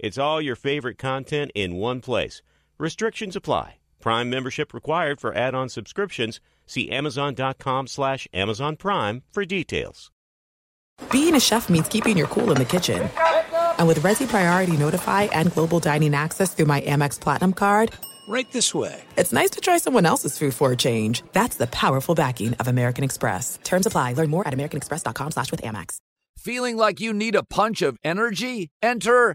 It's all your favorite content in one place. Restrictions apply. Prime membership required for add-on subscriptions. See Amazon.com slash Amazon Prime for details. Being a chef means keeping your cool in the kitchen. And with Resy Priority Notify and Global Dining Access through my Amex Platinum card, Right this way. it's nice to try someone else's food for a change. That's the powerful backing of American Express. Terms apply. Learn more at americanexpress.com slash with Amex. Feeling like you need a punch of energy? Enter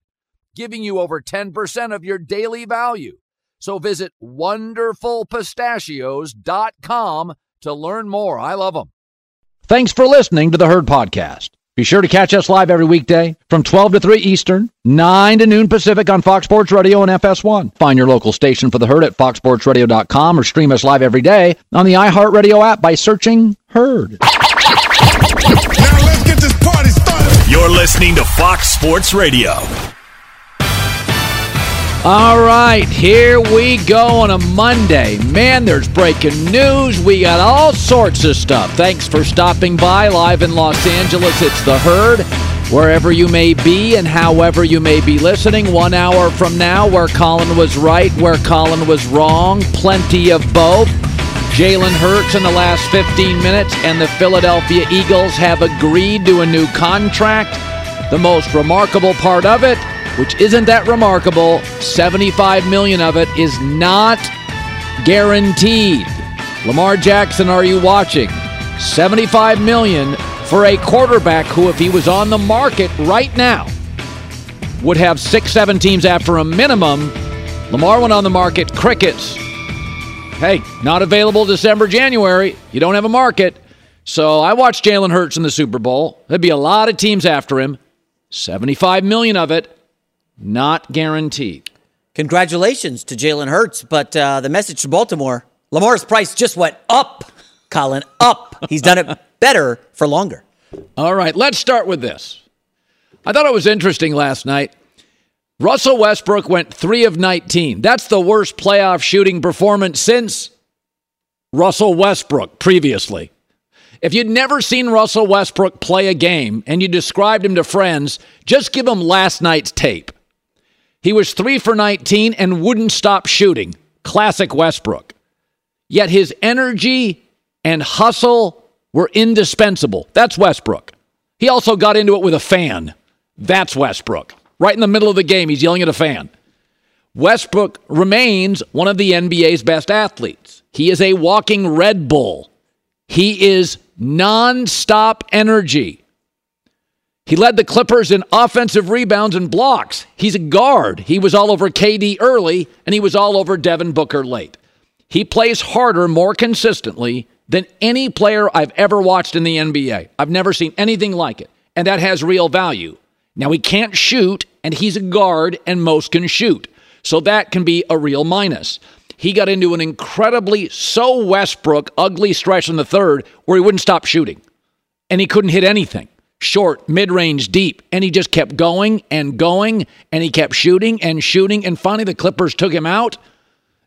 giving you over 10% of your daily value. So visit wonderfulpistachios.com to learn more. I love them. Thanks for listening to the Herd Podcast. Be sure to catch us live every weekday from 12 to 3 Eastern, 9 to noon Pacific on Fox Sports Radio and FS1. Find your local station for the Herd at foxsportsradio.com or stream us live every day on the iHeartRadio app by searching Herd. Now let's get this party started. You're listening to Fox Sports Radio. All right, here we go on a Monday. Man, there's breaking news. We got all sorts of stuff. Thanks for stopping by live in Los Angeles. It's The Herd. Wherever you may be and however you may be listening, one hour from now, where Colin was right, where Colin was wrong, plenty of both. Jalen Hurts in the last 15 minutes, and the Philadelphia Eagles have agreed to a new contract. The most remarkable part of it, which isn't that remarkable, 75 million of it is not guaranteed. Lamar Jackson, are you watching? 75 million for a quarterback who, if he was on the market right now, would have six, seven teams after a minimum. Lamar went on the market, crickets. Hey, not available December, January. You don't have a market. So I watched Jalen Hurts in the Super Bowl. There'd be a lot of teams after him. 75 million of it, not guaranteed. Congratulations to Jalen Hurts, but uh, the message to Baltimore: Lamar's price just went up. Colin, up. He's done it better for longer. All right, let's start with this. I thought it was interesting last night. Russell Westbrook went 3 of 19. That's the worst playoff shooting performance since Russell Westbrook previously. If you'd never seen Russell Westbrook play a game and you described him to friends, just give him last night's tape. He was 3 for 19 and wouldn't stop shooting. Classic Westbrook. Yet his energy and hustle were indispensable. That's Westbrook. He also got into it with a fan. That's Westbrook. Right in the middle of the game, he's yelling at a fan. Westbrook remains one of the NBA's best athletes. He is a walking Red Bull. He is nonstop energy. He led the Clippers in offensive rebounds and blocks. He's a guard. He was all over KD early, and he was all over Devin Booker late. He plays harder more consistently than any player I've ever watched in the NBA. I've never seen anything like it, and that has real value. Now, he can't shoot, and he's a guard, and most can shoot. So that can be a real minus. He got into an incredibly so Westbrook ugly stretch in the third where he wouldn't stop shooting, and he couldn't hit anything short, mid range, deep. And he just kept going and going, and he kept shooting and shooting. And finally, the Clippers took him out.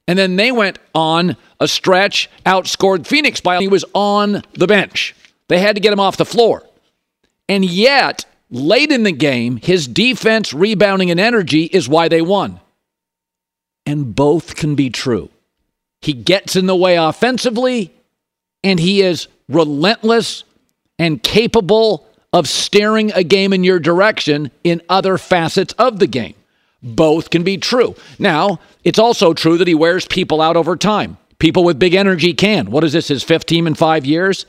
And then they went on a stretch, outscored Phoenix by he was on the bench. They had to get him off the floor. And yet, late in the game, his defense, rebounding, and energy is why they won. And both can be true. He gets in the way offensively, and he is relentless and capable of steering a game in your direction in other facets of the game. Both can be true. Now, it's also true that he wears people out over time. People with big energy can. What is this, his fifth team in five years?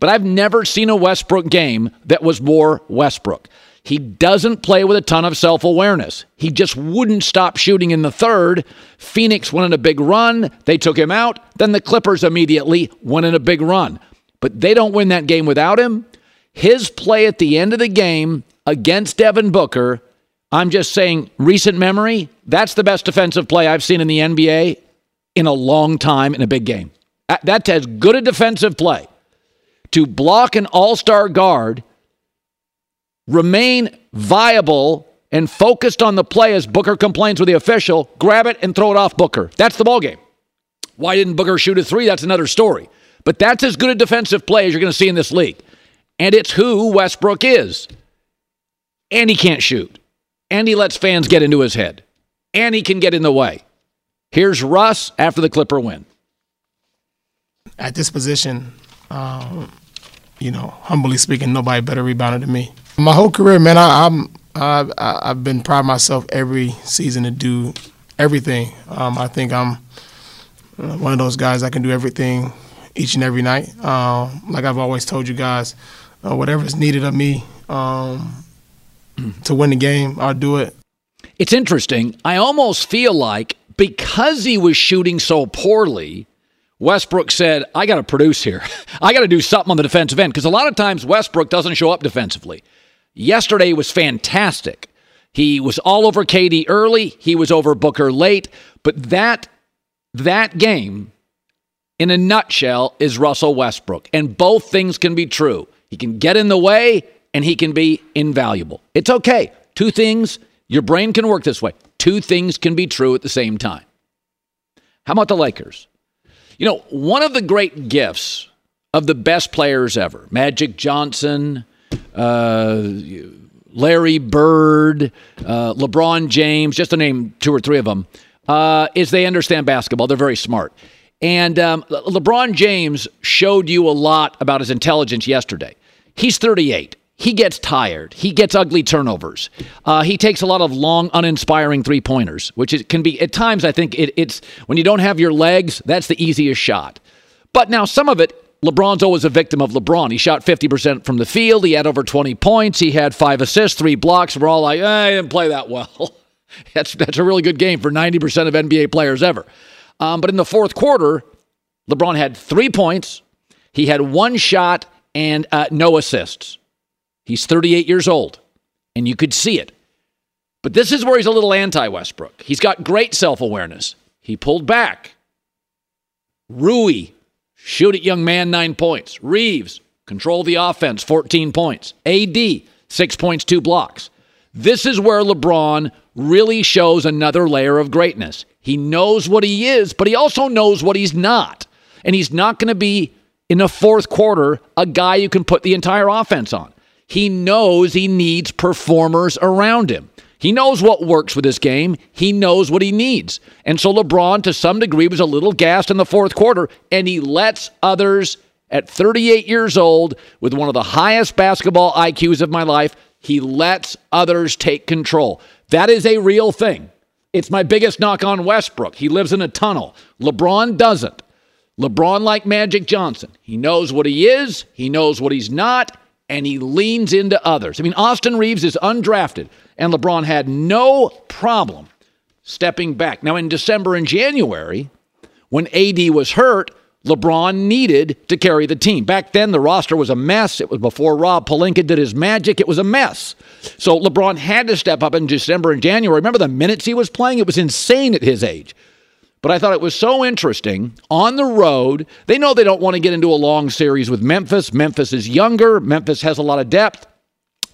But I've never seen a Westbrook game that was more Westbrook. He doesn't play with a ton of self awareness. He just wouldn't stop shooting in the third. Phoenix went on a big run. They took him out. Then the Clippers immediately went in a big run. But they don't win that game without him. His play at the end of the game against Devin Booker, I'm just saying, recent memory, that's the best defensive play I've seen in the NBA in a long time in a big game. That's as good a defensive play to block an all star guard, remain viable and focused on the play as Booker complains with the official, grab it and throw it off Booker. That's the ball game. Why didn't Booker shoot a three? That's another story. But that's as good a defensive play as you're going to see in this league. And it's who Westbrook is. And he can't shoot. And he lets fans get into his head. And he can get in the way. Here's Russ after the Clipper win. At this position, um, you know, humbly speaking, nobody better rebounded than me. My whole career, man, I, I'm I've, I've been proud of myself every season to do everything. Um, I think I'm uh, one of those guys that can do everything each and every night. Uh, like I've always told you guys, uh, whatever's needed of me um, to win the game, I'll do it. It's interesting. I almost feel like because he was shooting so poorly, Westbrook said, I got to produce here. I got to do something on the defensive end because a lot of times Westbrook doesn't show up defensively. Yesterday was fantastic. He was all over KD early, he was over Booker late, but that that game in a nutshell is Russell Westbrook. And both things can be true. He can get in the way and he can be invaluable. It's okay. Two things, your brain can work this way. Two things can be true at the same time. How about the Lakers? You know, one of the great gifts of the best players ever, Magic Johnson, uh, Larry Bird, uh, LeBron James, just to name two or three of them, uh, is they understand basketball. They're very smart. And um, LeBron James showed you a lot about his intelligence yesterday. He's 38 he gets tired. He gets ugly turnovers. Uh, he takes a lot of long, uninspiring three pointers, which it can be at times. I think it, it's when you don't have your legs, that's the easiest shot. But now some of it, LeBron's always a victim of LeBron. He shot 50% from the field. He had over 20 points. He had five assists, three blocks. We're all like, eh, I didn't play that well. that's, that's a really good game for 90% of NBA players ever. Um, but in the fourth quarter, LeBron had three points. He had one shot and uh, no assists. He's 38 years old, and you could see it. But this is where he's a little anti Westbrook. He's got great self awareness. He pulled back. Rui, shoot it, young man, nine points. Reaves, control the offense, 14 points. AD, six points, two blocks. This is where LeBron really shows another layer of greatness. He knows what he is, but he also knows what he's not. And he's not going to be, in the fourth quarter, a guy you can put the entire offense on. He knows he needs performers around him. He knows what works with this game. He knows what he needs. And so LeBron, to some degree, was a little gassed in the fourth quarter, and he lets others at 38 years old, with one of the highest basketball IQs of my life, he lets others take control. That is a real thing. It's my biggest knock on Westbrook. He lives in a tunnel. LeBron doesn't. LeBron, like Magic Johnson, he knows what he is, he knows what he's not, and he leans into others. I mean, Austin Reaves is undrafted, and LeBron had no problem stepping back. Now, in December and January, when AD was hurt, LeBron needed to carry the team. Back then, the roster was a mess. It was before Rob Pelinka did his magic. It was a mess. So LeBron had to step up in December and January. Remember the minutes he was playing? It was insane at his age. But I thought it was so interesting on the road. They know they don't want to get into a long series with Memphis. Memphis is younger, Memphis has a lot of depth.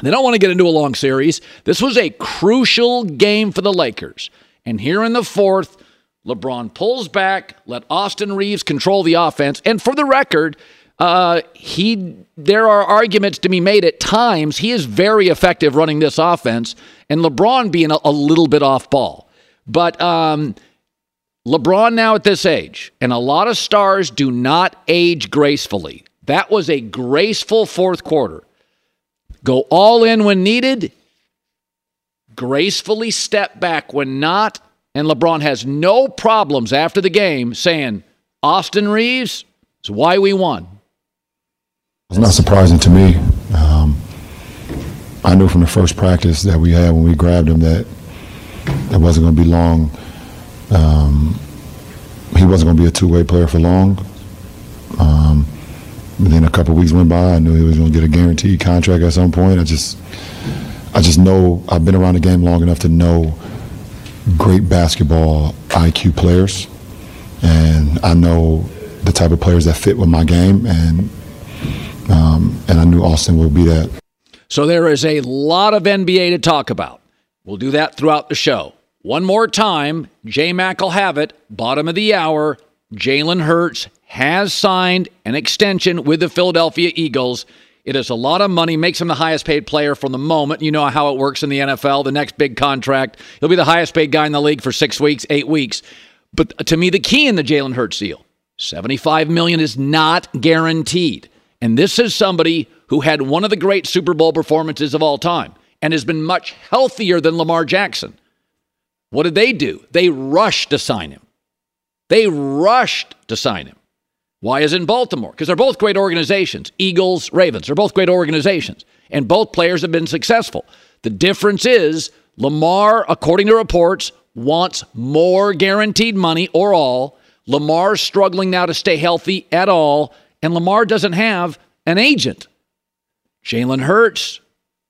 They don't want to get into a long series. This was a crucial game for the Lakers. And here in the fourth, LeBron pulls back, let Austin Reaves control the offense. And for the record, uh, he there are arguments to be made at times. He is very effective running this offense, and LeBron being a, a little bit off ball. But um, LeBron now at this age, and a lot of stars do not age gracefully. That was a graceful fourth quarter. Go all in when needed, gracefully step back when not, and LeBron has no problems after the game saying, Austin Reaves is why we won. It's not surprising to me. Um, I knew from the first practice that we had when we grabbed him that it wasn't going to be long. Um, he wasn't going to be a two-way player for long. Um, then a couple weeks went by. I knew he was going to get a guaranteed contract at some point. I just, I just know I've been around the game long enough to know great basketball IQ players, and I know the type of players that fit with my game, and um, and I knew Austin would be that. So there is a lot of NBA to talk about. We'll do that throughout the show. One more time, J Mac will have it. Bottom of the hour, Jalen Hurts has signed an extension with the Philadelphia Eagles. It is a lot of money, makes him the highest paid player from the moment. You know how it works in the NFL. The next big contract, he'll be the highest paid guy in the league for six weeks, eight weeks. But to me, the key in the Jalen Hurts deal, 75 million is not guaranteed. And this is somebody who had one of the great Super Bowl performances of all time and has been much healthier than Lamar Jackson. What did they do? They rushed to sign him. They rushed to sign him. Why is in Baltimore? Because they're both great organizations. Eagles, Ravens, they're both great organizations. And both players have been successful. The difference is Lamar, according to reports, wants more guaranteed money or all. Lamar's struggling now to stay healthy at all. And Lamar doesn't have an agent. Jalen Hurts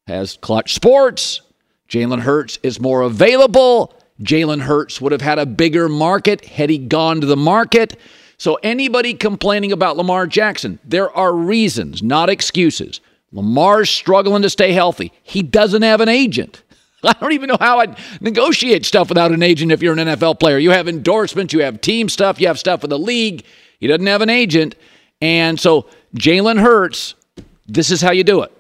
has Klutch Sports. Jalen Hurts is more available. Jalen Hurts would have had a bigger market had he gone to the market. So, anybody complaining about Lamar Jackson, there are reasons, not excuses. Lamar's struggling to stay healthy. He doesn't have an agent. I don't even know how I'd negotiate stuff without an agent if you're an NFL player. You have endorsements, you have team stuff, you have stuff with the league. He doesn't have an agent. And so, Jalen Hurts, this is how you do it.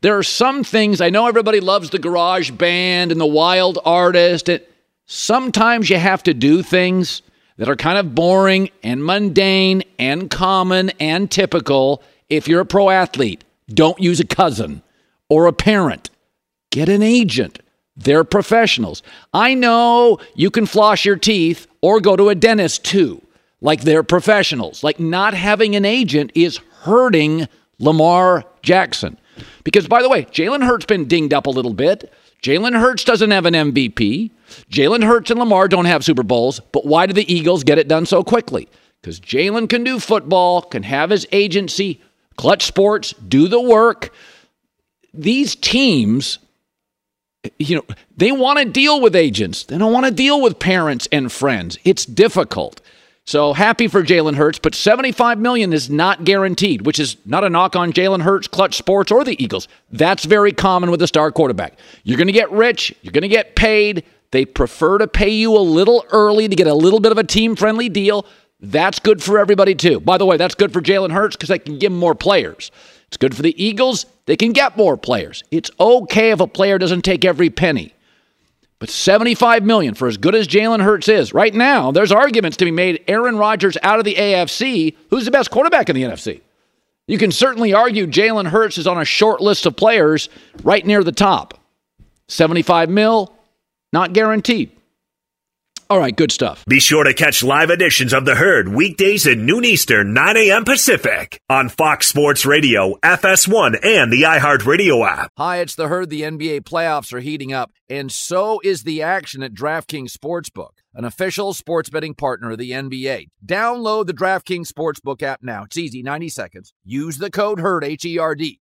There are some things, I know everybody loves the garage band and the wild artist. And sometimes you have to do things that are kind of boring and mundane and common and typical if you're a pro athlete. Don't use a cousin or a parent. Get an agent. They're professionals. I know you can floss your teeth or go to a dentist too. Like they're professionals. Like not having an agent is hurting Lamar Jackson. Because, by the way, Jalen Hurts been dinged up a little bit. Jalen Hurts doesn't have an MVP. Jalen Hurts and Lamar don't have Super Bowls, but why do the Eagles get it done so quickly? Because Jalen can do football, can have his agency, Klutch Sports, do the work. These teams, you know, they want to deal with agents. They don't want to deal with parents and friends. It's difficult. So happy for Jalen Hurts, but 75 million is not guaranteed, which is not a knock on Jalen Hurts, Klutch Sports, or the Eagles. That's very common with a star quarterback. You're going to get rich, you're going to get paid. They prefer to pay you a little early to get a little bit of a team friendly deal. That's good for everybody, too. By the way, that's good for Jalen Hurts because they can give him more players. It's good for the Eagles. They can get more players. It's okay if a player doesn't take every penny. But 75 million for as good as Jalen Hurts is right now, there's arguments to be made. Aaron Rodgers out of the AFC, who's the best quarterback in the NFC? You can certainly argue Jalen Hurts is on a short list of players right near the top. 75 mil, not guaranteed. All right, good stuff. Be sure to catch live editions of The Herd weekdays at noon Eastern, 9 a.m. Pacific on Fox Sports Radio, FS1, and the iHeartRadio app. Hi, it's The Herd. The NBA playoffs are heating up, and so is the action at DraftKings Sportsbook, an official sports betting partner of the NBA. Download the DraftKings Sportsbook app now. It's easy, 90 seconds. Use the code HERD, H E R D.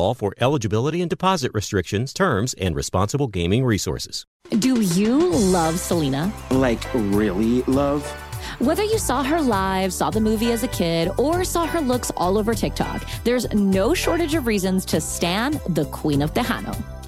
bball for eligibility and deposit restrictions, terms, and responsible gaming resources. Do you love Selena? Like, really love? Whether you saw her live, saw the movie as a kid, or saw her looks all over TikTok, there's no shortage of reasons to stan the Queen of Tejano.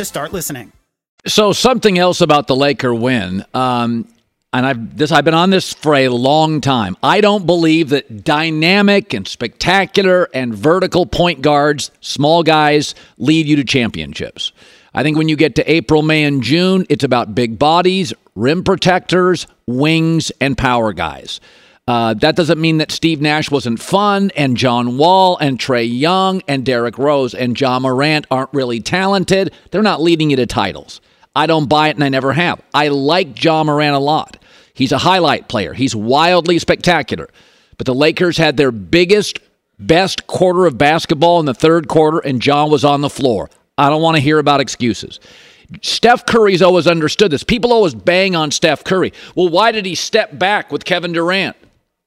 to start listening. So something else about the Laker win, um, and I've this I've been on this for a long time. I don't believe that dynamic and spectacular and vertical point guards, small guys, lead you to championships. I think when you get to April, May, and June, it's about big bodies, rim protectors, wings, and power guys. Uh, that doesn't mean that Steve Nash wasn't fun, and John Wall, and Trae Young, and Derrick Rose, and Ja Morant aren't really talented. They're not leading you to titles. I don't buy it, and I never have. I like Ja Morant a lot. He's a highlight player. He's wildly spectacular. But the Lakers had their biggest, best quarter of basketball in the third quarter, and John was on the floor. I don't want to hear about excuses. Steph Curry's always understood this. People always bang on Steph Curry. Well, why did he step back with Kevin Durant?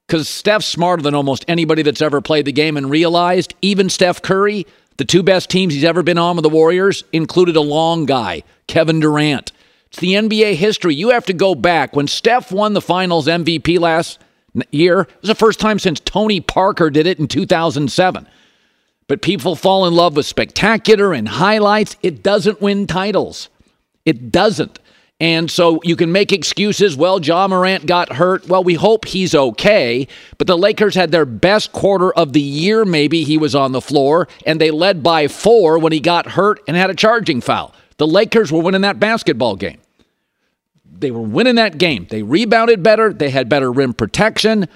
Because Steph's smarter than almost anybody that's ever played the game and realized even Steph Curry, the two best teams he's ever been on with the Warriors, included a long guy, Kevin Durant. It's the NBA history. You have to go back. When Steph won the finals MVP last year, it was the first time since Tony Parker did it in 2007. But people fall in love with spectacular and highlights. It doesn't win titles. It doesn't. And so you can make excuses. Well, Ja Morant got hurt. Well, we hope he's okay. But the Lakers had their best quarter of the year, maybe he was on the floor, and they led by four when he got hurt and had a charging foul. The Lakers were winning that basketball game. They were winning that game. They rebounded better, they had better rim protection.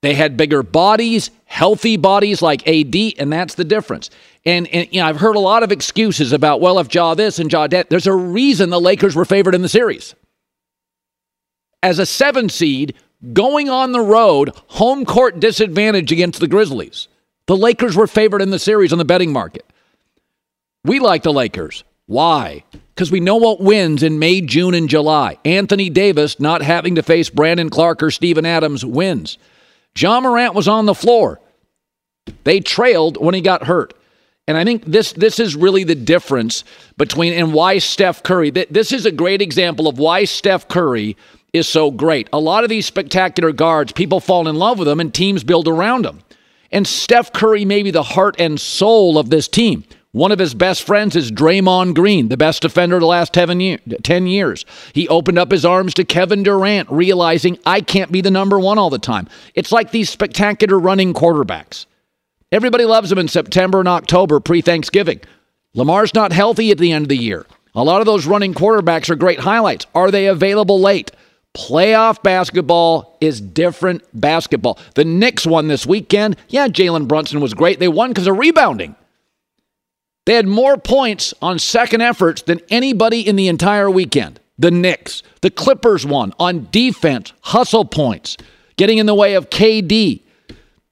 They had bigger bodies, healthy bodies like AD, and that's the difference. And, and you know, I've heard a lot of excuses about, well, if Ja this and Ja that. There's a reason the Lakers were favored in the series. As a seven seed, going on the road, home court disadvantage against the Grizzlies. The Lakers were favored in the series on the betting market. We like the Lakers. Why? Because we know what wins in May, June, and July. Anthony Davis not having to face Brandon Clarke or Steven Adams wins. Ja Morant was on the floor. They trailed when he got hurt. And I think this this is really the difference between and why Steph Curry. This is a great example of why Steph Curry is so great. A lot of these spectacular guards, people fall in love with them and teams build around them. And Steph Curry may be the heart and soul of this team. One of his best friends is Draymond Green, the best defender of the last 10 years. He opened up his arms to Kevin Durant, realizing I can't be the number one all the time. It's like these spectacular running quarterbacks. Everybody loves him in September and October pre Thanksgiving. Lamar's not healthy at the end of the year. A lot of those running quarterbacks are great highlights. Are they available late? Playoff basketball is different basketball. The Knicks won this weekend. Yeah, Jalen Brunson was great. They won because of rebounding. They had more points on second efforts than anybody in the entire weekend. The Knicks. The Clippers won on defense, hustle points, getting in the way of KD.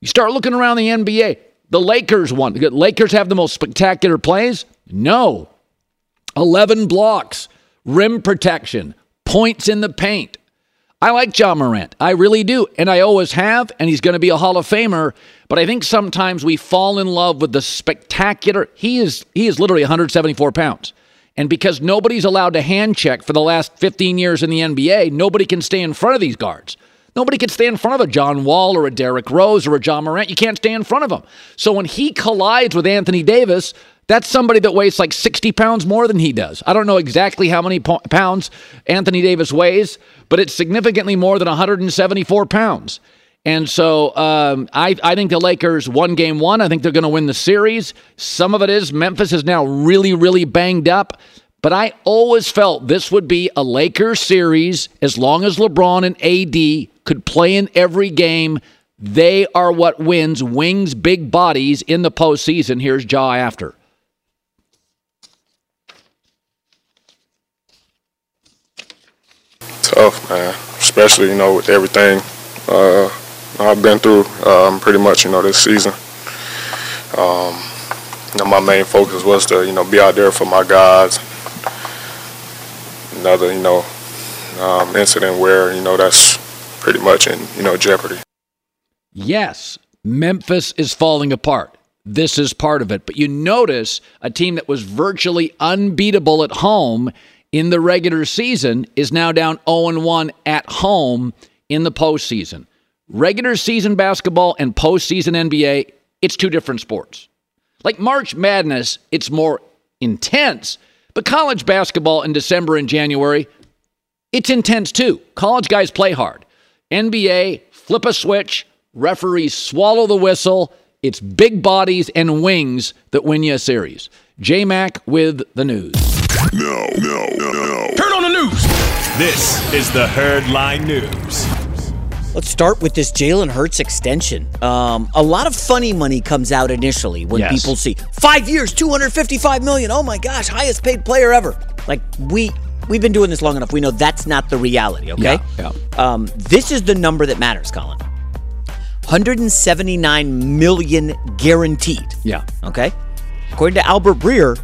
You start looking around the NBA. The Lakers won. The Lakers have the most spectacular plays? No. 11 blocks, rim protection, points in the paint. I like Ja Morant. I really do. And I always have, and he's going to be a Hall of Famer. But I think sometimes we fall in love with the spectacular. He is he is literally 174 pounds. And because nobody's allowed to hand check for the last 15 years in the NBA, nobody can stay in front of these guards. Nobody can stay in front of a John Wall or a Derrick Rose or a Ja Morant. You can't stay in front of them. So when he collides with Anthony Davis, that's somebody that weighs like 60 pounds more than he does. I don't know exactly how many pounds Anthony Davis weighs, but it's significantly more than 174 pounds. And so um, I, I think the Lakers won game one. I think they're going to win the series. Some of it is Memphis is now really, really banged up. But I always felt this would be a Lakers series as long as LeBron and AD could play in every game. They are what wins wings big bodies in the postseason. Here's Ja after. Tough, man. Especially, you know, with everything uh, I've been through um, pretty much, you know, this season. Um, you know, my main focus was to, you know, be out there for my guys. Another, you know, um, incident where, you know, that's pretty much in, you know, jeopardy. Yes, Memphis is falling apart. This is part of it. But you notice a team that was virtually unbeatable at home in the regular season is now down 0 1 at home in the postseason. Regular season basketball and postseason NBA, it's two different sports. Like March Madness, it's more intense, but college basketball in December and January, it's intense too. College guys play hard. NBA, flip a switch, referees swallow the whistle. It's big bodies and wings that win you a series. J Mac with the news. No, no, no, no. Turn on the news. This is the Herd Line News. Let's start with this Jalen Hurts extension. Um, a lot of funny money comes out initially when Yes. people see five years, two hundred fifty-five million. Oh my gosh, highest paid player ever. Like we we've been doing this long enough. We know that's not the reality. Okay. Yeah, Um, this is the number that matters, Colin. 179 million guaranteed. Yeah. Okay. According to Albert Breer,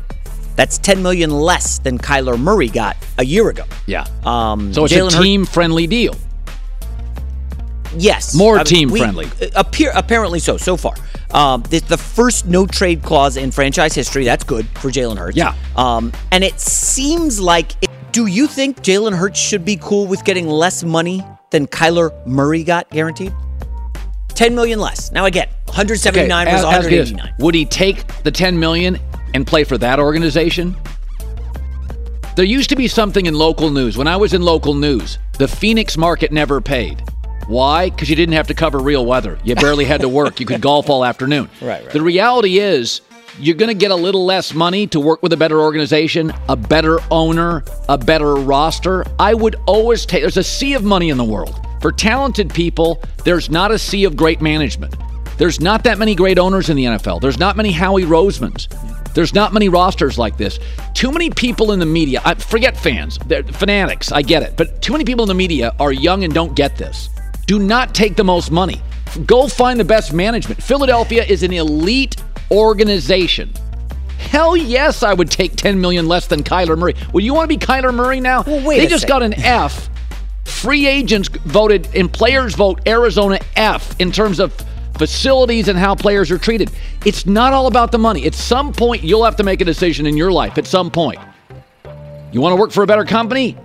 that's 10 million less than Kyler Murray got a year ago. Yeah. Um, So it's Jalen a team friendly deal. Yes, More I mean, team we- friendly. uh, Appear, apparently so. So far, um, this the first no trade clause in franchise history. That's good for Jalen Hurts. Yeah. Um, and it seems like. It, do you think Jalen Hurts should be cool with getting less money than Kyler Murray got guaranteed? Ten million less. Now again, 179 Okay, was ask- ask 189. Would he take the 10 million and play for that organization? There used to be something in local news. When I was in local news, the Phoenix market never paid. Why? Because you didn't have to cover real weather. You barely had to work. You could golf all afternoon. Right, right. The reality is, you're going to get a little less money to work with a better organization, a better owner, a better roster. I would always take, there's a sea of money in the world. For talented people, there's not a sea of great management. There's not that many great owners in the NFL. There's not many Howie Rosemans. There's not many rosters like this. Too many people in the media, I forget fans, they're fanatics, I get it, but too many people in the media are young and don't get this. Do not take the most money. Go find the best management. Philadelphia is an elite organization. Hell yes, I would take 10 million less than Kyler Murray. Would you want to be Kyler Murray now? Well, wait they just second. got an F. Free agents voted and players vote Arizona F in terms of facilities and how players are treated. It's not all about the money. At some point, you'll have to make a decision in your life. At some point, you want to work for a better company,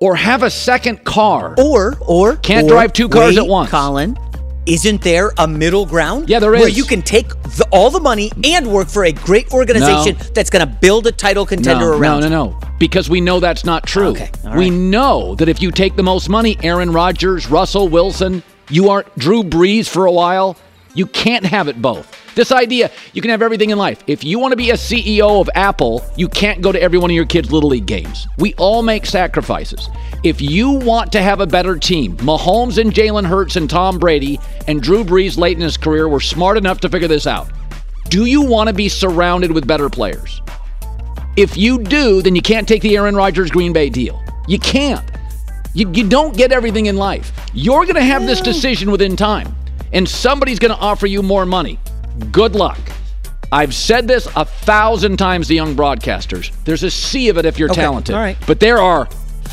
or have a second car, Or or Can't or- drive two cars wait, at once. Colin, isn't there a middle ground? Yeah, there Where is. you can take the, all the money and work for a great organization No. that's going to build a title contender no, around. No, no, no. Because we know that's not true. Okay, all We know that if you take the most money, Aaron Rodgers, Russell Wilson, you aren't Drew Brees for a while. You can't have it both. This idea, you can have everything in life. If you want to be a CEO of Apple, you can't go to every one of your kids' Little League games. We all make sacrifices. If you want to have a better team, Mahomes and Jalen Hurts and Tom Brady and Drew Brees late in his career were smart enough to figure this out. Do you want to be surrounded with better players? If you do, then you can't take the Aaron Rodgers Green Bay deal. You can't. You, you don't get everything in life. You're going to have this decision within time, and somebody's going to offer you more money. Good luck. I've said this a thousand times to young broadcasters. There's a sea of it if you're Okay, talented. all right. But there are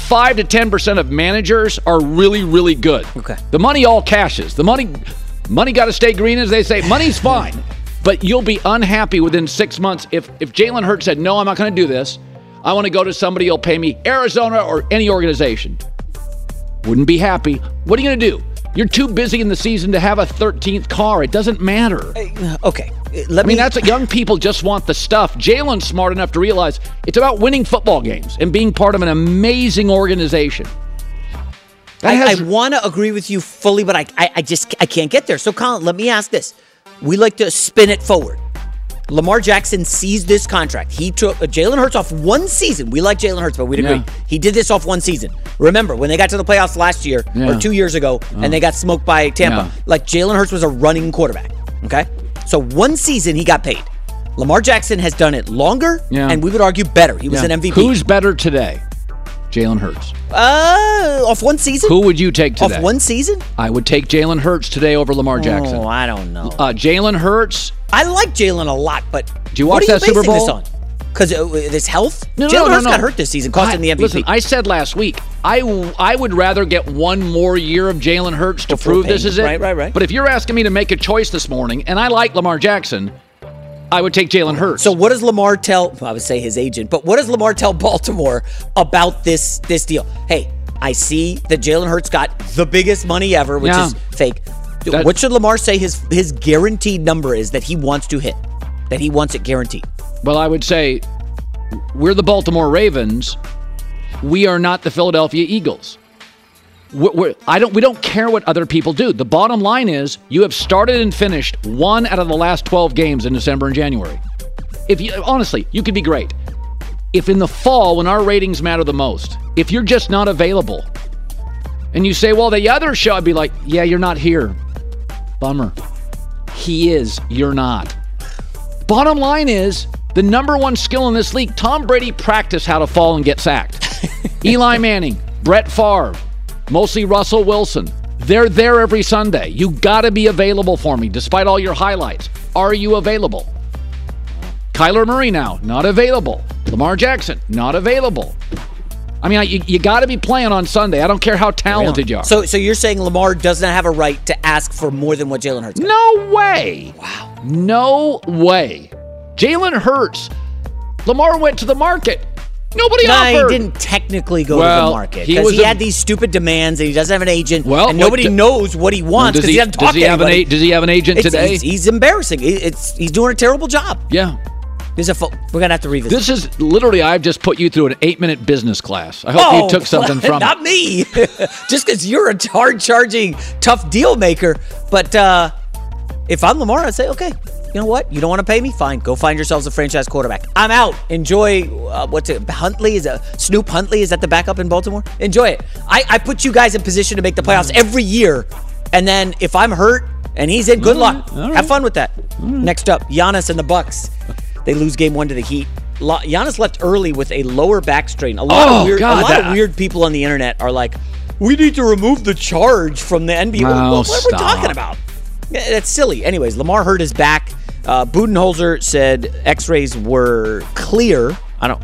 five to ten percent of managers are really, really good. Okay. The money all cashes. The money money gotta stay green, as they say. Money's fine. But you'll be unhappy within six months if if Jalen Hurts said, No, I'm not gonna do this. I want to go to somebody who'll pay me Arizona or any organization. Wouldn't be happy. What are you gonna do? You're too busy in the season to have a 13th car. It doesn't matter. Uh, okay, let I mean, that's what young people just want the stuff. Jalen's smart enough to realize it's about winning football games and being part of an amazing organization. I, I want to agree with you fully, but I, I, I just I can't get there. So, Colin, let me ask this: We like to spin it forward. Lamar Jackson sees this contract. He took uh, Jalen Hurts off one season. We like Jalen Hurts, but we'd agree. Yeah. He did this off one season. Remember, when they got to the playoffs last year Yeah. or two years ago and they got smoked by Tampa, Yeah. like Jalen Hurts was a running quarterback. Okay? So one season he got paid. Lamar Jackson has done it longer and we would argue better. He was an MVP. Who's better today? Jalen Hurts. uh off one season? Who would you take today? off one season? I would take Jalen Hurts today over Lamar Jackson. Oh, I don't know. Uh, Jalen Hurts. I like Jalen a lot, but Do you watch what are that Super basing Bowl? This on? Because uh, this health? No, Jalen no, no, Hurts no. got hurt this season, cost him the MVP. Listen, I said last week, I, w- I would rather get one more year of Jalen Hurts to Before prove this is it. Right, right, right. But if you're asking me to make a choice this morning, and I like Lamar Jackson, I would take Jalen Hurts. So what does Lamar tell? well, I would say his agent, but what does Lamar tell Baltimore about this this deal? Hey, I see that Jalen Hurts got the biggest money ever, which Yeah. is fake. That- what should Lamar say his his guaranteed number is that he wants to hit? That he wants it guaranteed. Well, I would say we're the Baltimore Ravens. We are not the Philadelphia Eagles. We're, we're- I don't. We don't care what other people do. The bottom line is, you have started and finished one out of the last twelve games in December and January. If you honestly, you could be great. If in the fall, when our ratings matter the most, if you're just not available, and you say, "Well, the other show," I'd be like, "Yeah, you're not here. Bummer. He is. You're not." Bottom line is the number one skill in this league. Tom Brady practiced how to fall and get sacked. Eli Manning, Brett Favre, mostly Russell Wilson. They're there every Sunday. You got to be available for me, despite all your highlights. Are you available? Kyler Murray now not available. Lamar Jackson not available. I mean, I- you, you got to be playing on Sunday. I don't care how talented you are. So so you're saying Lamar does not have a right to ask for more than what Jalen Hurts? got? No way. Wow. No way. Jalen Hurts. Lamar went to the market. Nobody Nah, offered. he didn't technically go to the market because was he, a- had these stupid demands and he doesn't have an agent. Well, and nobody do- knows what he wants because he, he- doesn't talk does he to have an anybody. does he have an agent It's- today? He's, he's embarrassing. It- It's he's doing a terrible job. Yeah. There's a fo- we're gonna have to revisit. This is literally, I've just put you through an eight minute business class. I hope Oh, you took something from not it. me. Just because you're a hard charging, tough deal maker. But uh, if I'm Lamar, I'd say, okay, you know what? You don't want to pay me? Fine. Go find yourselves a franchise quarterback. I'm out. Enjoy uh, what's it? Huntley is a Snoop Huntley is that the backup in Baltimore? Enjoy it. I, I put you guys in position to make the playoffs every year, and then if I'm hurt and he's in, good luck. Have fun with that. Next up, Giannis and the Bucks. They lose game one to the Heat. Lo- Giannis left early with a lower back strain. A lot Oh, of weird, God, a lot that- of weird people on the internet are like, "We need to remove the charge from the NBA." No, what, what are we talking about? That's silly. Anyways, Lamar hurt his back. Uh, Budenholzer said X-rays were clear. I don't.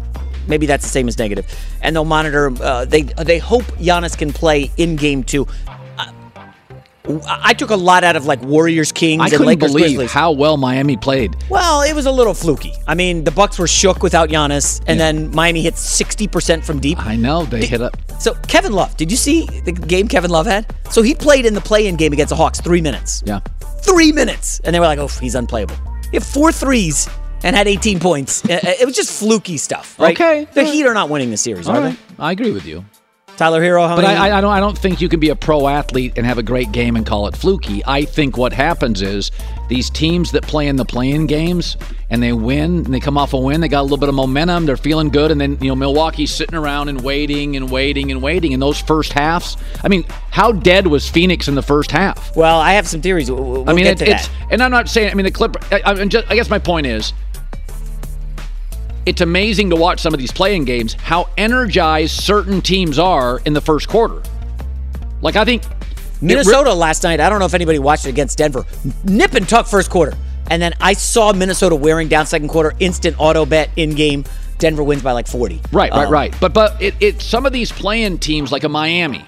Maybe that's the same as negative. and they'll monitor. Uh, they they hope Giannis can play in game two. I, I took a lot out of like Warriors Kings I and couldn't Lakers believe Grizzlies. how well Miami played. Well, it was a little fluky. I mean, the Bucks were shook without Giannis, and then Miami hit 60% from deep. I know they hit up. So Kevin Love, did you see the game Kevin Love had? So he played in the play-in game against the Hawks three minutes. Yeah. Three minutes, and they were like, "Oh, he's unplayable." He had four threes and had 18 points. Uh, it was just fluky stuff, right? Okay. The Heat are not winning the series, All are right. I agree with you. Tyler Herro, how But many? I, I, I don't. I don't think you can be a pro athlete and have a great game and call it fluky. I think what happens is these teams that play in the play-in games and they win and they come off a win, they got a little bit of momentum, they're feeling good, and then you know Milwaukee's sitting around and waiting and waiting and waiting. In those first halves, I mean, how dead was Phoenix in the first half? well, I have some theories. We'll, I mean, it, it's and I'm not saying. I mean, the Clipper. I, I'm just. I guess my point is, it's amazing to watch some of these play-in games how energized certain teams are in the first quarter. Like I think Minnesota last night, I don't know if anybody watched it against Denver. Nip and tuck first quarter. And then I saw Minnesota wearing down second quarter, instant auto bet in game. Denver wins by like 40. Right, right, Um, right. But but it, it some of these play-in teams like a Miami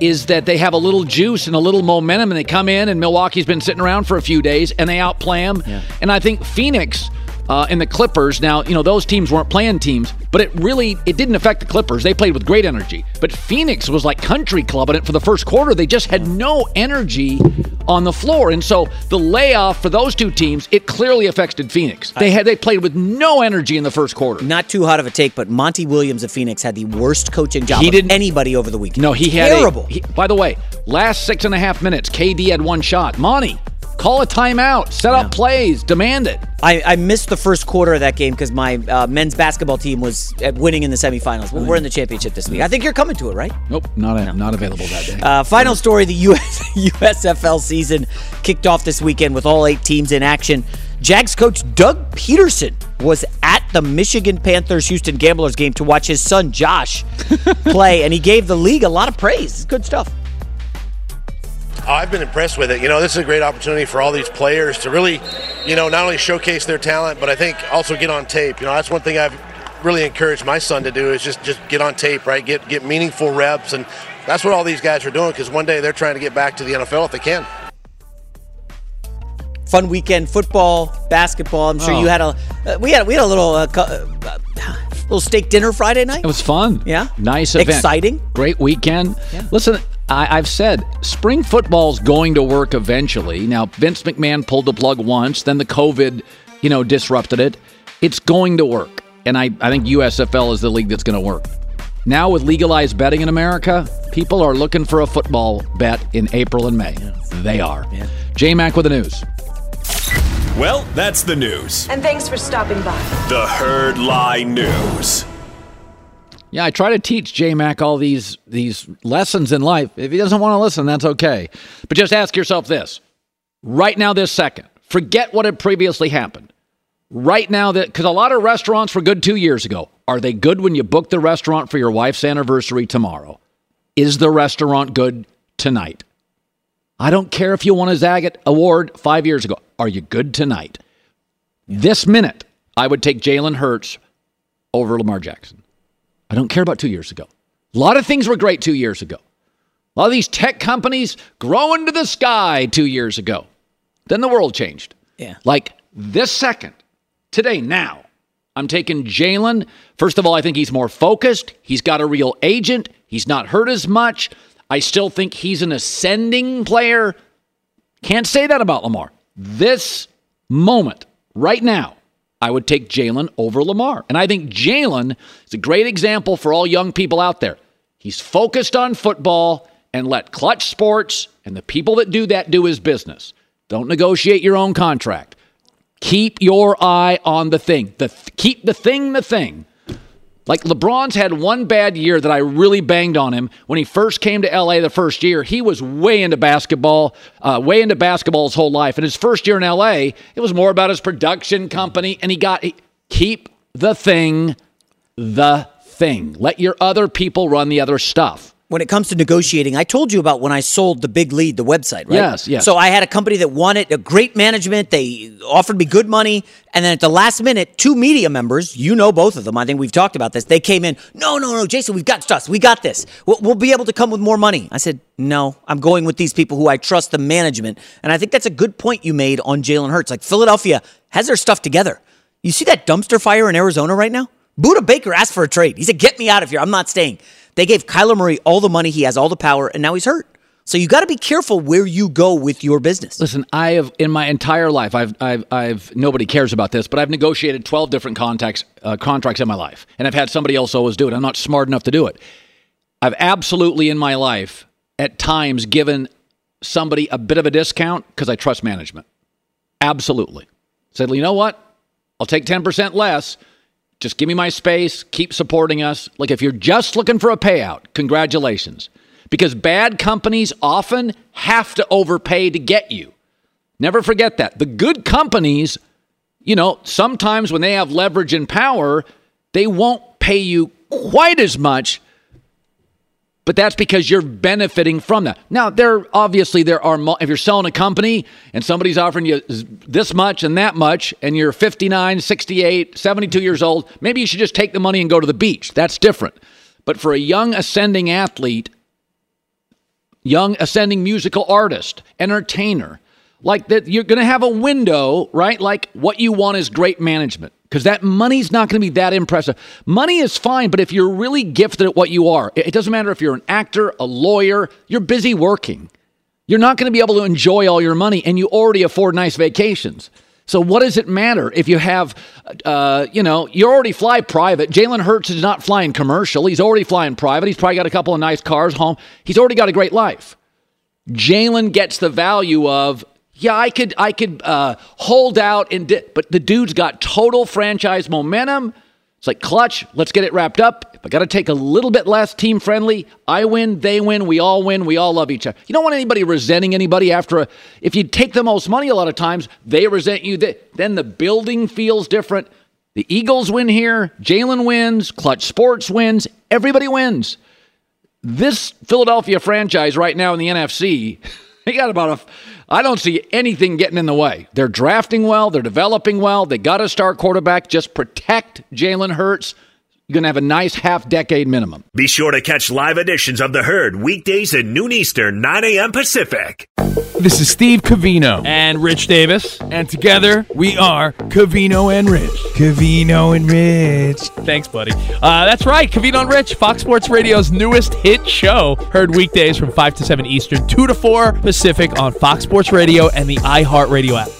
is that they have a little juice and a little momentum and they come in and Milwaukee's been sitting around for a few days and they outplay them. And I think Phoenix uh, and the Clippers now, you know, those teams weren't play-in teams, but it really it didn't affect the Clippers. They played with great energy. But Phoenix was like country clubbing it for the first quarter. They just had no energy on the floor. And so the layoff for those two teams, it clearly affected Phoenix. They had they played with no energy in the first quarter. Not too hot of a take, but Monty Williams of Phoenix had the worst coaching job He of didn't- anybody over the weekend. No, he had a- terrible. he- by the way, last six and a half minutes, KD had one shot. Monty, Call a timeout. Set up plays. Demand it. I, I missed the first quarter of that game because my uh, men's basketball team was uh, winning in the semifinals. But we're in the championship this week. I think you're coming to it, right? Nope, not not available that day. Uh, final story: the US, USFL season kicked off this weekend with all eight teams in action. Jags coach Doug Pederson was at the Michigan Panthers Houston Gamblers game to watch his son Josh play, and he gave the league a lot of praise. Good stuff. I've been impressed with it. You know, this is a great opportunity for all these players to really, you know, not only showcase their talent, but I think also get on tape. You know, that's one thing I've really encouraged my son to do is just just get on tape, right? Get get meaningful reps, and that's what all these guys are doing because one day they're trying to get back to the NFL if they can. Fun weekend, football, basketball. I'm sure Oh. you had a uh, we had we had a little uh, co- uh, little steak dinner Friday night. It was fun. Yeah. Nice event. Exciting. Great weekend. Listen, I, I've said spring football's going to work eventually. Now, Vince McMahon pulled the plug once, then the COVID, you know, disrupted it. It's going to work. And I, I think USFL is the league that's going to work. Now, with legalized betting in America, people are looking for a football bet in April and May. They are. J Mac with the news. Well, that's the news. And thanks for stopping by. The Herd Lie News. Yeah, I try to teach J Mac all these these lessons in life. If he doesn't want to listen, that's okay. But just ask yourself this: right now, this second, forget what had previously happened. Right now, that because a lot of restaurants were good two years ago. Are they good when you book the restaurant for your wife's anniversary tomorrow? Is the restaurant good tonight? I don't care if you won a Zagat award five years ago. Are you good tonight? This minute, I would take Jalen Hurts over Lamar Jackson. I don't care about two years ago. A lot of things were great two years ago. A lot of these tech companies growing to the sky two years ago. Then the world changed. Yeah. Like this second, today, now, I'm taking Jalen. First of all, I think he's more focused. He's got a real agent. He's not hurt as much. I still think he's an ascending player. Can't say that about Lamar. This moment, right now, I would take Jalen over Lamar. And I think Jalen is a great example for all young people out there. He's focused on football and let Klutch Sports and the people that do that do his business. Don't negotiate your own contract. Keep your eye on the thing. The keep the thing the thing. Like LeBron's had one bad year that I really banged on him when he first came to LA the first year. He was way into basketball, uh, way into basketball his whole life. And his first year in LA, it was more about his production company. And he got he, keep the thing, the thing. Let your other people run the other stuff. When it comes to negotiating, I told you about when I sold the Big Lead, the website, right? Yes, yes. So I had a company that wanted a great management. They offered me good money. And then at the last minute, two media members, you know both of them, I think we've talked about this, they came in, no, no, no, Jason, we've got stuff. We got this. We'll, we'll be able to come with more money. I said, no, I'm going with these people who I trust the management. And I think that's a good point you made on Jalen Hurts. Like Philadelphia has their stuff together. You see that dumpster fire in Arizona right now? Budda Baker asked for a trade. He said, get me out of here. I'm not staying. They gave Kyler Murray all the money. He has all the power, and now he's hurt. So you got to be careful where you go with your business. Listen, I have in my entire life, I've, I've, I've nobody cares about this, but I've negotiated twelve different contacts, uh, contracts in my life, and I've had somebody else always do it. I'm not smart enough to do it. I've absolutely in my life at times given somebody a bit of a discount because I trust management. Absolutely. Said, you know what? I'll take 10% less. Just give me my space. Keep supporting us. Like if you're just looking for a payout, congratulations. Because bad companies often have to overpay to get you. Never forget that. The good companies, you know, sometimes when they have leverage and power, they won't pay you quite as much but that's because you're benefiting from that. Now, there obviously there are if you're selling a company and somebody's offering you this much and that much and you're 59, 68, 72 years old, maybe you should just take the money and go to the beach. That's different. But for a young ascending athlete, young ascending musical artist, entertainer, like that you're going to have a window, right? Like what you want is great management because that money's not going to be that impressive. Money is fine, but if you're really gifted at what you are, it doesn't matter if you're an actor, a lawyer, you're busy working. You're not going to be able to enjoy all your money, and you already afford nice vacations. So what does it matter if you have, uh, you know, you already fly private. Jalen Hurts is not flying commercial. He's already flying private. He's probably got a couple of nice cars home. He's already got a great life. Jalen gets the value of Yeah, I could I could uh, hold out and di- but the dude's got total franchise momentum. It's like clutch. Let's get it wrapped up. If I got to take a little bit less team friendly, I win, they win, we all win, we all love each other. You don't want anybody resenting anybody after a. If you take the most money, a lot of times they resent you. Then the building feels different. The Eagles win here. Jalen wins. Klutch Sports wins. Everybody wins. This Philadelphia franchise right now in the NFC, they got about a. I don't see anything getting in the way. They're drafting well. They're developing well. They got a star quarterback. Just protect Jalen Hurts. You're going to have a nice half decade minimum. Be sure to catch live editions of The Herd weekdays at noon Eastern, 9 a.m. Pacific. This is Steve Covino and Rich Davis, and together we are Covino and Rich. Covino and Rich. Thanks, buddy. Uh, that's right, Covino and Rich, Fox Sports Radio's newest hit show. Heard weekdays from 5 to 7 Eastern, 2 to 4 Pacific on Fox Sports Radio and the iHeartRadio app.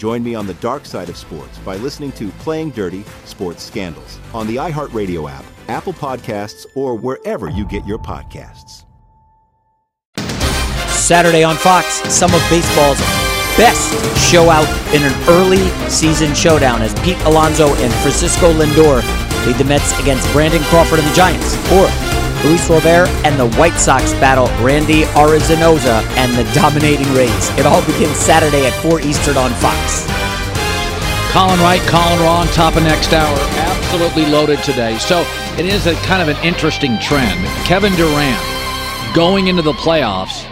Join me on the dark side of sports by listening to Playing Dirty Sports Scandals on the iHeartRadio app, Apple Podcasts, or wherever you get your podcasts. Saturday on Fox, some of baseball's best show out in an early season showdown as Pete Alonso and Francisco Lindor lead the Mets against Brandon Crawford and the Giants. Or Luis Robert and the White Sox battle Randy Arozarena and the dominating Rays. It all begins Saturday at 4 Eastern on Fox. Colin Wright, Colin Raw on top of next hour. Absolutely loaded today. So it is a kind of an interesting trend. Kevin Durant going into the playoffs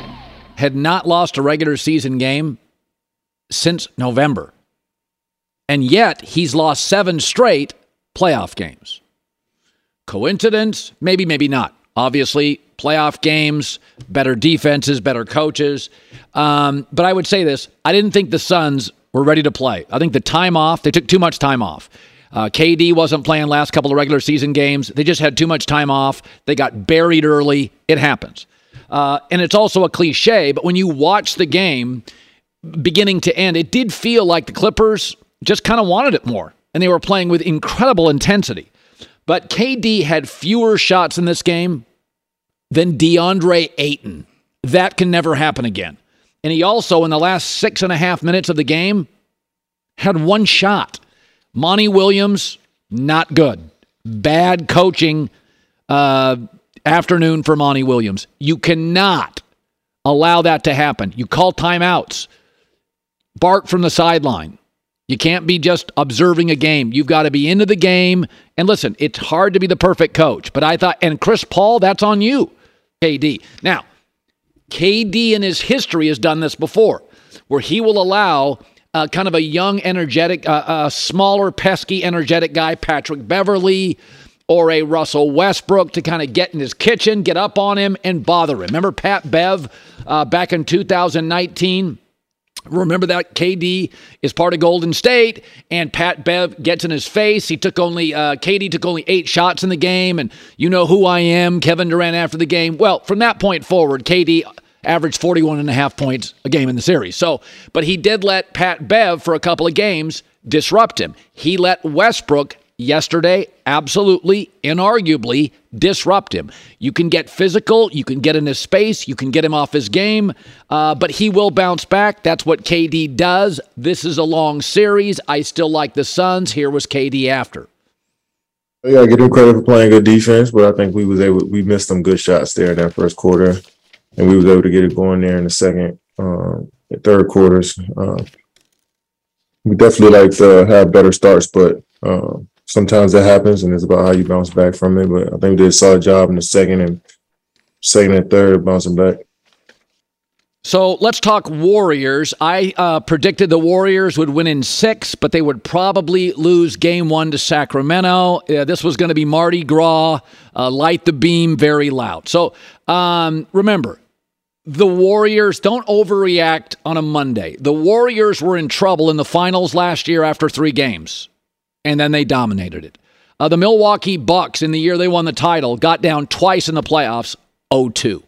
had not lost a regular season game since November. And yet he's lost seven straight playoff games. Coincidence? Maybe, maybe not. Obviously, playoff games, better defenses, better coaches. Um, but I would say this I didn't think the Suns were ready to play. I think the time off, they took too much time off. Uh, KD wasn't playing last couple of regular season games. They just had too much time off. They got buried early. It happens. Uh, and it's also a cliche, but when you watch the game beginning to end, it did feel like the Clippers just kind of wanted it more. And they were playing with incredible intensity. But KD had fewer shots in this game than DeAndre Ayton. That can never happen again. And he also, in the last six and a half minutes of the game, had one shot. Monty Williams, not good. Bad coaching uh, afternoon for Monty Williams. You cannot allow that to happen. You call timeouts, bark from the sideline. You can't be just observing a game. You've got to be into the game. And listen, it's hard to be the perfect coach. But I thought, and Chris Paul, that's on you, KD. Now, KD in his history has done this before, where he will allow uh, kind of a young, energetic, uh, uh, smaller, pesky, energetic guy, Patrick Beverley, or a Russell Westbrook to kind of get in his kitchen, get up on him, and bother him. Remember Pat Bev uh, back in 2019? Remember that KD is part of Golden State, and Pat Bev gets in his face. He took only uh, KD took only eight shots in the game, and you know who I am, Kevin Durant. After the game, well, from that point forward, KD averaged 41 and a half points a game in the series. So, but he did let Pat Bev for a couple of games disrupt him. He let Westbrook yesterday absolutely, inarguably disrupt him. You can get physical, you can get in his space, you can get him off his game, uh, but he will bounce back. That's what KD does. This is a long series. I still like the Suns. Here was KD after. Yeah, give him credit for playing good defense, but I think we was able we missed some good shots there in that first quarter, and we was able to get it going there in the second, um, third quarters. Uh, we definitely like to have better starts, but um, sometimes that happens, and it's about how you bounce back from it. But I think we did a solid job in the second and second and third bouncing back. So let's talk Warriors. I uh, predicted the Warriors would win in six, but they would probably lose game one to Sacramento. This was going to be Mardi Gras, uh, light the beam, very loud. So um, remember, the Warriors don't overreact on a Monday. The Warriors were in trouble in the finals last year after three games, and then they dominated it. Uh, the Milwaukee Bucks, in the year they won the title, got down twice in the playoffs, 0 2.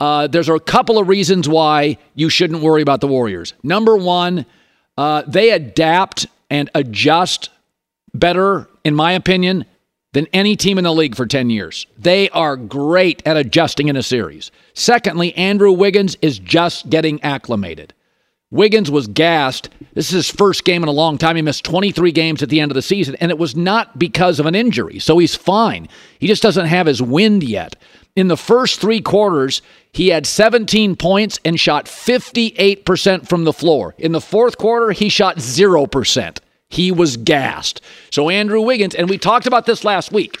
Uh, there's a couple of reasons why you shouldn't worry about the Warriors. Number one, uh, they adapt and adjust better, in my opinion, than any team in the league for 10 years. They are great at adjusting in a series. Secondly, Andrew Wiggins is just getting acclimated. Wiggins was gassed. This is his first game in a long time. He missed 23 games at the end of the season, and it was not because of an injury. So he's fine. He just doesn't have his wind yet. In the first three quarters, he had 17 points and shot 58% from the floor. In the fourth quarter, he shot 0%. He was gassed. So, Andrew Wiggins, and we talked about this last week.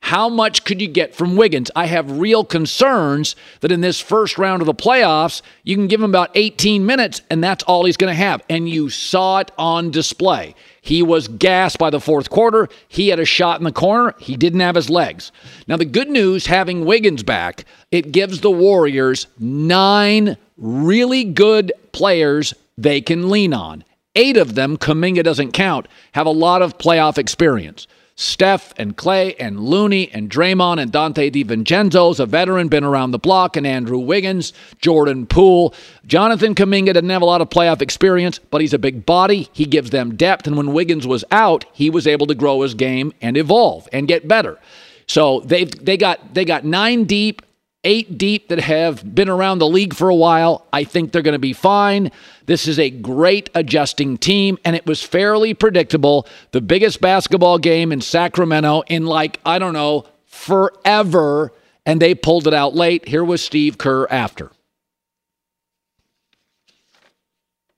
How much could you get from Wiggins? I have real concerns that in this first round of the playoffs, you can give him about 18 minutes and that's all he's going to have. And you saw it on display. He was gassed by the fourth quarter. He had a shot in the corner. He didn't have his legs. Now, the good news having Wiggins back, it gives the Warriors nine really good players they can lean on. Eight of them, Kuminga doesn't count, have a lot of playoff experience. Steph and Klay and Looney and Draymond and Donte DiVincenzo's a veteran, been around the block, and Andrew Wiggins, Jordan Poole. Jonathan Kuminga didn't have a lot of playoff experience, but he's a big body. He gives them depth, and when Wiggins was out, he was able to grow his game and evolve and get better. So they've they got they got nine deep eight deep that have been around the league for a while. I think they're going to be fine. This is a great adjusting team, and it was fairly predictable. The biggest basketball game in Sacramento in like, I don't know, forever, and they pulled it out late. Here was Steve Kerr after.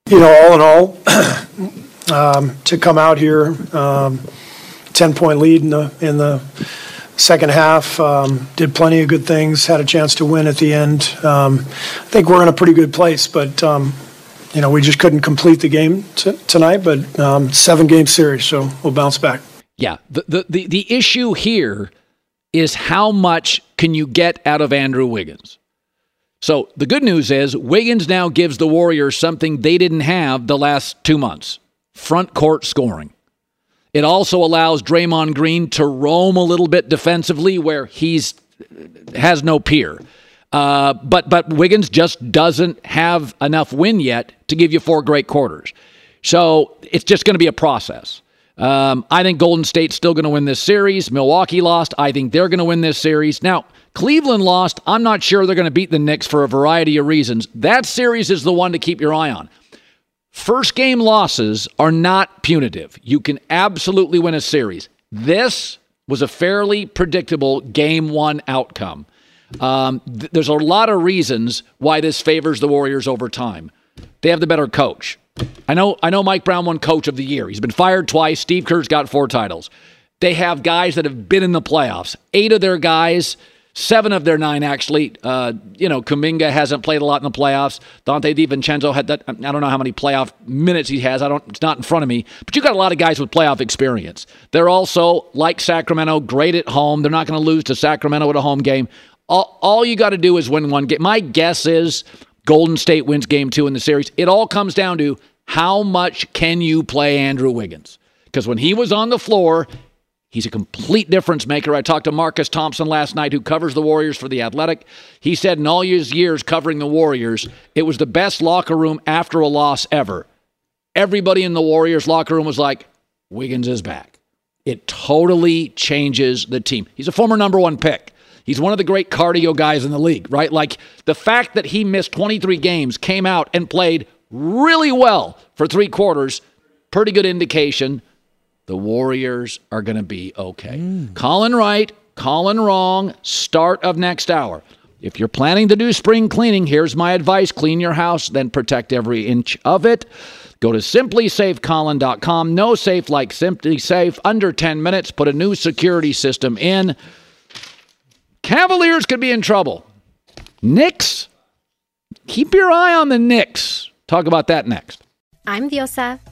You know, all in all, um, to come out here, um, 10 point lead in the, in the, second half. Um, did plenty of good things. Had a chance to win at the end. Um, I think we're in a pretty good place, but um, you know we just couldn't complete the game t- tonight. But um, seven game series, so we'll bounce back. Yeah. The, the the the issue here is how much can you get out of Andrew Wiggins. So the good news is Wiggins now gives the Warriors something they didn't have the last two months: front court scoring. It also allows Draymond Green to roam a little bit defensively where he's has no peer. Uh, but but Wiggins just doesn't have enough win yet to give you four great quarters. So it's just going to be a process. Um, I think Golden State's still going to win this series. Milwaukee lost. I think they're going to win this series. Now, Cleveland lost. I'm not sure they're going to beat the Knicks for a variety of reasons. That series is the one to keep your eye on. First game losses are not punitive. You can absolutely win a series. This was a fairly predictable game one outcome. Um, th- there's a lot of reasons why this favors the Warriors over time. They have the better coach. I know. I know. Mike Brown won Coach of the Year. He's been fired twice. Steve Kerr's got four titles. They have guys that have been in the playoffs. Eight of their guys Seven of their nine, actually. Uh, you know, Kuminga hasn't played a lot in the playoffs. Donte DiVincenzo had that. I don't know how many playoff minutes he has. I don't. It's not in front of me. But you got a lot of guys with playoff experience. They're also like Sacramento, great at home. They're not going to lose to Sacramento at a home game. All, all you got to do is win one game. My guess is Golden State wins game two in the series. It all comes down to how much can you play Andrew Wiggins? Because when he was on the floor, He's a complete difference maker. I talked to Marcus Thompson last night, who covers the Warriors for The Athletic. He said in all his years covering the Warriors, it was the best locker room after a loss ever. Everybody in the Warriors locker room was like, Wiggins is back. It totally changes the team. He's a former number one pick. He's one of the great cardio guys in the league, right? Like the fact that he missed 23 games, came out and played really well for three quarters, pretty good indication the Warriors are going to be okay. Mm. Colin right, Colin wrong, start of next hour. If you're planning to do spring cleaning, here's my advice clean your house, then protect every inch of it. Go to simplysafecolin.com. No safe like SimpliSafe. Under 10 minutes, put a new security system in. Cavaliers could be in trouble. Knicks, keep your eye on the Knicks. Talk about that next. I'm Diosa.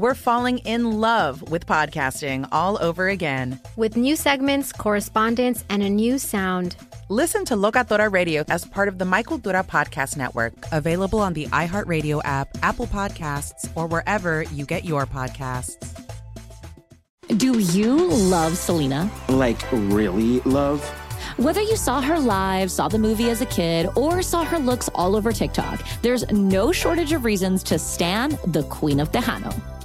we're falling in love with podcasting all over again. With new segments, correspondence, and a new sound. Listen to Locatora Radio as part of the My Cultura Podcast Network, available on the iHeartRadio app, Apple Podcasts, or wherever you get your podcasts. Do you love Selena? Like, really love? Whether you saw her live, saw the movie as a kid, or saw her looks all over TikTok, there's no shortage of reasons to stand the Queen of Tejano.